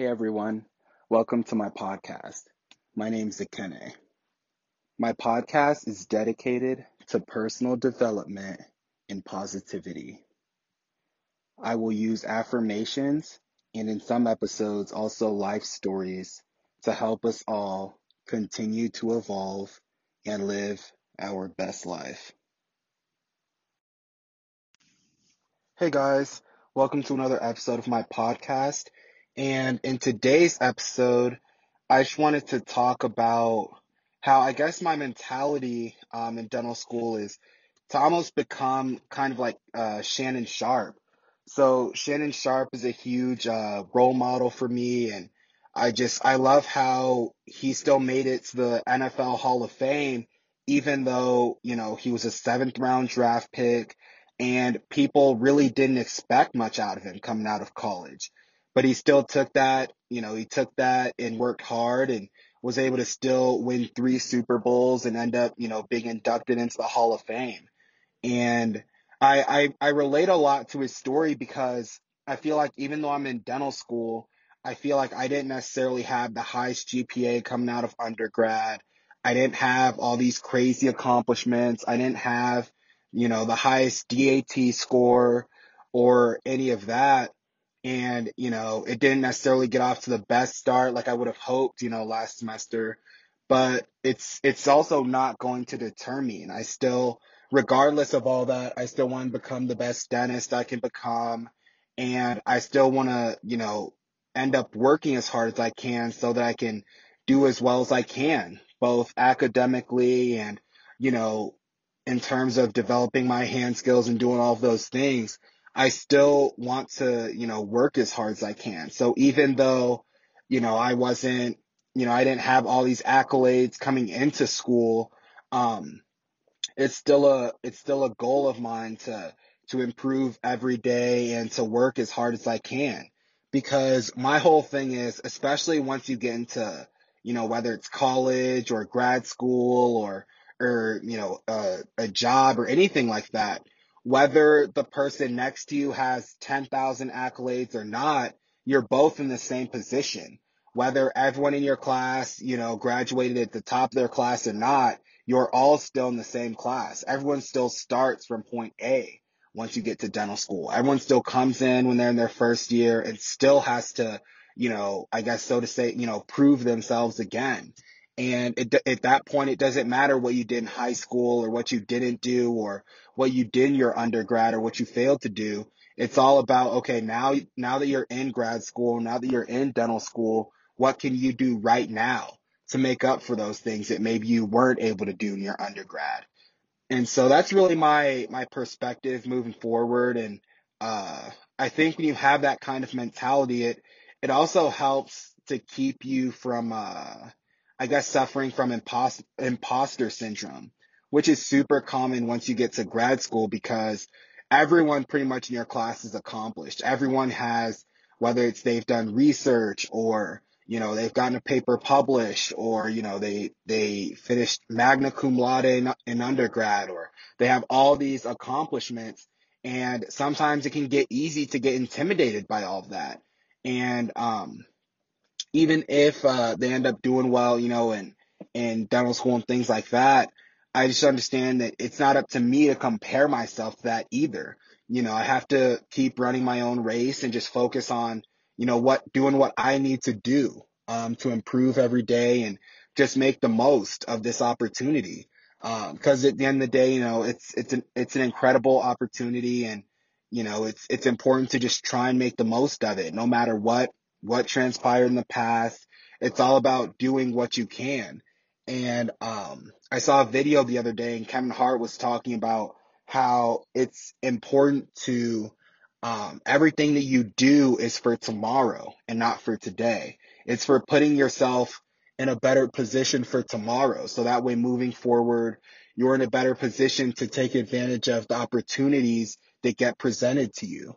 Hey everyone, welcome to my podcast. My name is Akene. My podcast is dedicated to personal development and positivity. I will use affirmations and in some episodes also life stories to help us all continue to evolve and live our best life. Hey guys, welcome to another episode of my podcast. And in today's episode, I just wanted to talk about how I guess my mentality um, in dental school is to almost become kind of like uh, Shannon Sharpe. So Shannon Sharpe is a huge uh, role model for me, and I just I love how he still made it to the NFL Hall of Fame, even though you know he was a seventh round draft pick, and people really didn't expect much out of him coming out of college but he still took that, you know, he took that and worked hard and was able to still win three Super Bowls and end up, you know, being inducted into the Hall of Fame. And I, I, I relate a lot to his story because I feel like even though I'm in dental school, I feel like I didn't necessarily have the highest GPA coming out of undergrad. I didn't have all these crazy accomplishments. I didn't have, you know, the highest DAT score or any of that and you know it didn't necessarily get off to the best start like I would have hoped you know last semester. But it's it's also not going to deter me and I still regardless of all that I still want to become the best dentist I can become and I still want to you know end up working as hard as I can so that I can do as well as I can both academically and you know in terms of developing my hand skills and doing all of those things I still want to, you know, work as hard as I can. So even though, you know, I wasn't, you know, I didn't have all these accolades coming into school, um, it's still a, it's still a goal of mine to, to improve every day and to work as hard as I can. Because my whole thing is, especially once you get into, you know, whether it's college or grad school or, or, you know, uh, a job or anything like that, whether the person next to you has 10,000 accolades or not, you're both in the same position. Whether everyone in your class, you know, graduated at the top of their class or not, you're all still in the same class. Everyone still starts from point A once you get to dental school. Everyone still comes in when they're in their first year and still has to, you know, I guess so to say, you know, prove themselves again. And it, at that point, it doesn't matter what you did in high school or what you didn't do or what you did in your undergrad or what you failed to do. It's all about, okay, now, now that you're in grad school, now that you're in dental school, what can you do right now to make up for those things that maybe you weren't able to do in your undergrad? And so that's really my, my perspective moving forward. And, uh, I think when you have that kind of mentality, it, it also helps to keep you from, uh, I guess, suffering from impost- imposter syndrome, which is super common once you get to grad school because everyone pretty much in your class is accomplished. Everyone has, whether it's they've done research or, you know, they've gotten a paper published or, you know, they, they finished magna cum laude in, in undergrad or they have all these accomplishments. And sometimes it can get easy to get intimidated by all of that. And, um, even if uh, they end up doing well, you know, and in dental school and things like that, I just understand that it's not up to me to compare myself to that either. You know, I have to keep running my own race and just focus on, you know, what doing what I need to do um, to improve every day and just make the most of this opportunity. Because um, at the end of the day, you know, it's it's an it's an incredible opportunity, and you know, it's it's important to just try and make the most of it, no matter what what transpired in the past. It's all about doing what you can. And um, I saw a video the other day, and Kevin Hart was talking about how it's important to um, everything that you do is for tomorrow and not for today. It's for putting yourself in a better position for tomorrow. So that way, moving forward, you're in a better position to take advantage of the opportunities that get presented to you.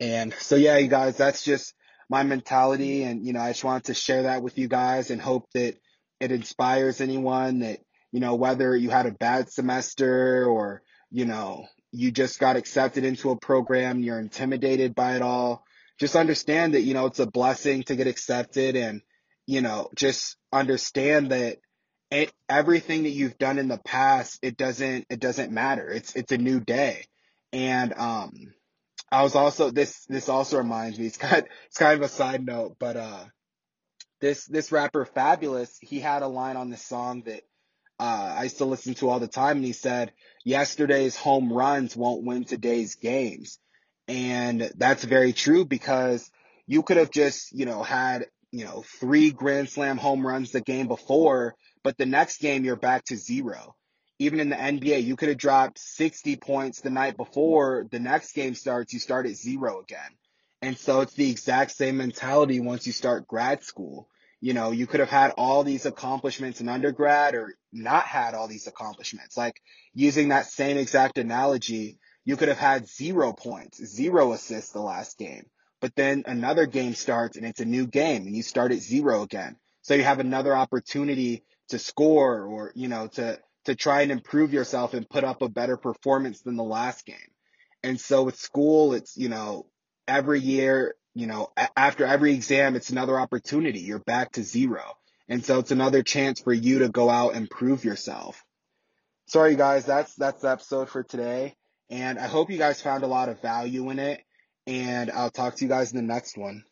And so, yeah, you guys, that's just my mentality. And, you know, I just wanted to share that with you guys and hope that it inspires anyone that, you know, whether you had a bad semester or, you know, you just got accepted into a program, you're intimidated by it all, just understand that, you know, it's a blessing to get accepted and, you know, just understand that it, everything that you've done in the past, it doesn't, it doesn't matter. It's, it's a new day. And, um, I was also, this, this also reminds me, it's kind, it's kind of a side note, but, uh, this, this rapper Fabolous, he had a line on this song that, uh, I used to listen to all the time and he said, yesterday's home runs won't win today's games. And that's very true because you could have just, you know, had, you know, three grand slam home runs the game before, but the next game you're back to zero. Even in the NBA, you could have dropped 60 points the night before the next game starts, you start at zero again. And so it's the exact same mentality once you start grad school. You know, you could have had all these accomplishments in undergrad or not had all these accomplishments. Like using that same exact analogy, you could have had zero points, zero assists the last game. But then another game starts and it's a new game and you start at zero again. So you have another opportunity to score or, you know, to, to try and improve yourself and put up a better performance than the last game. And so with school, it's, you know, every year you know, after every exam, it's another opportunity. You're back to zero. And so it's another chance for you to go out and prove yourself. Sorry guys, that's, that's the episode for today. And I hope you guys found a lot of value in it. And I'll talk to you guys in the next one.